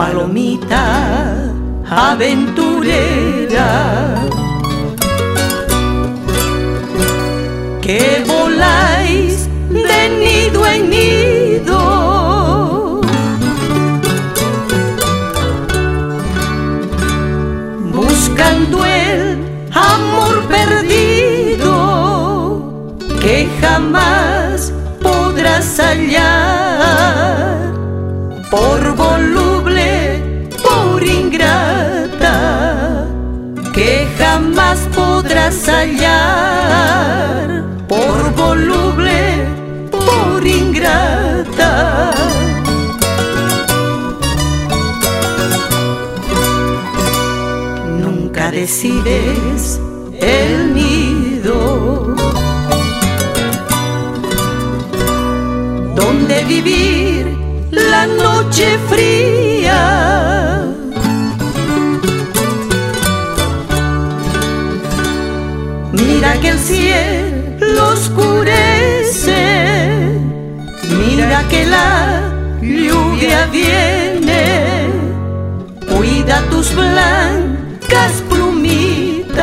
palomita aventurera. Que voláis de nido en nido. Buscando el amor perdido que jamás podrás hallar. Por voluble, podrás hallar por voluble, por ingrata. Nunca decides el nido donde vivir la noche fría. Mira que el cielo oscurece, mira que la lluvia viene, cuida tus blancas plumitas,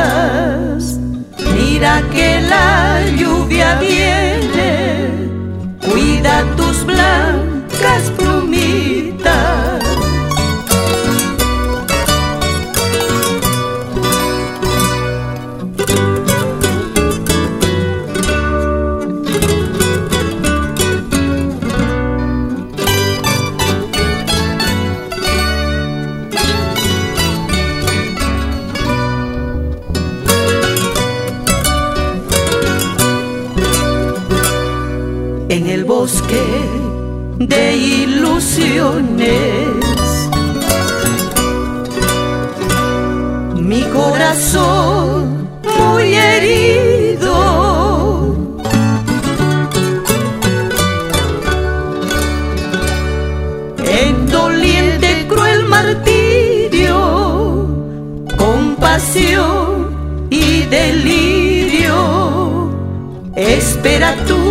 mira que la bosque de ilusiones. Mi corazón muy herido. En doliente cruel martirio, compasión y delirio, espera tú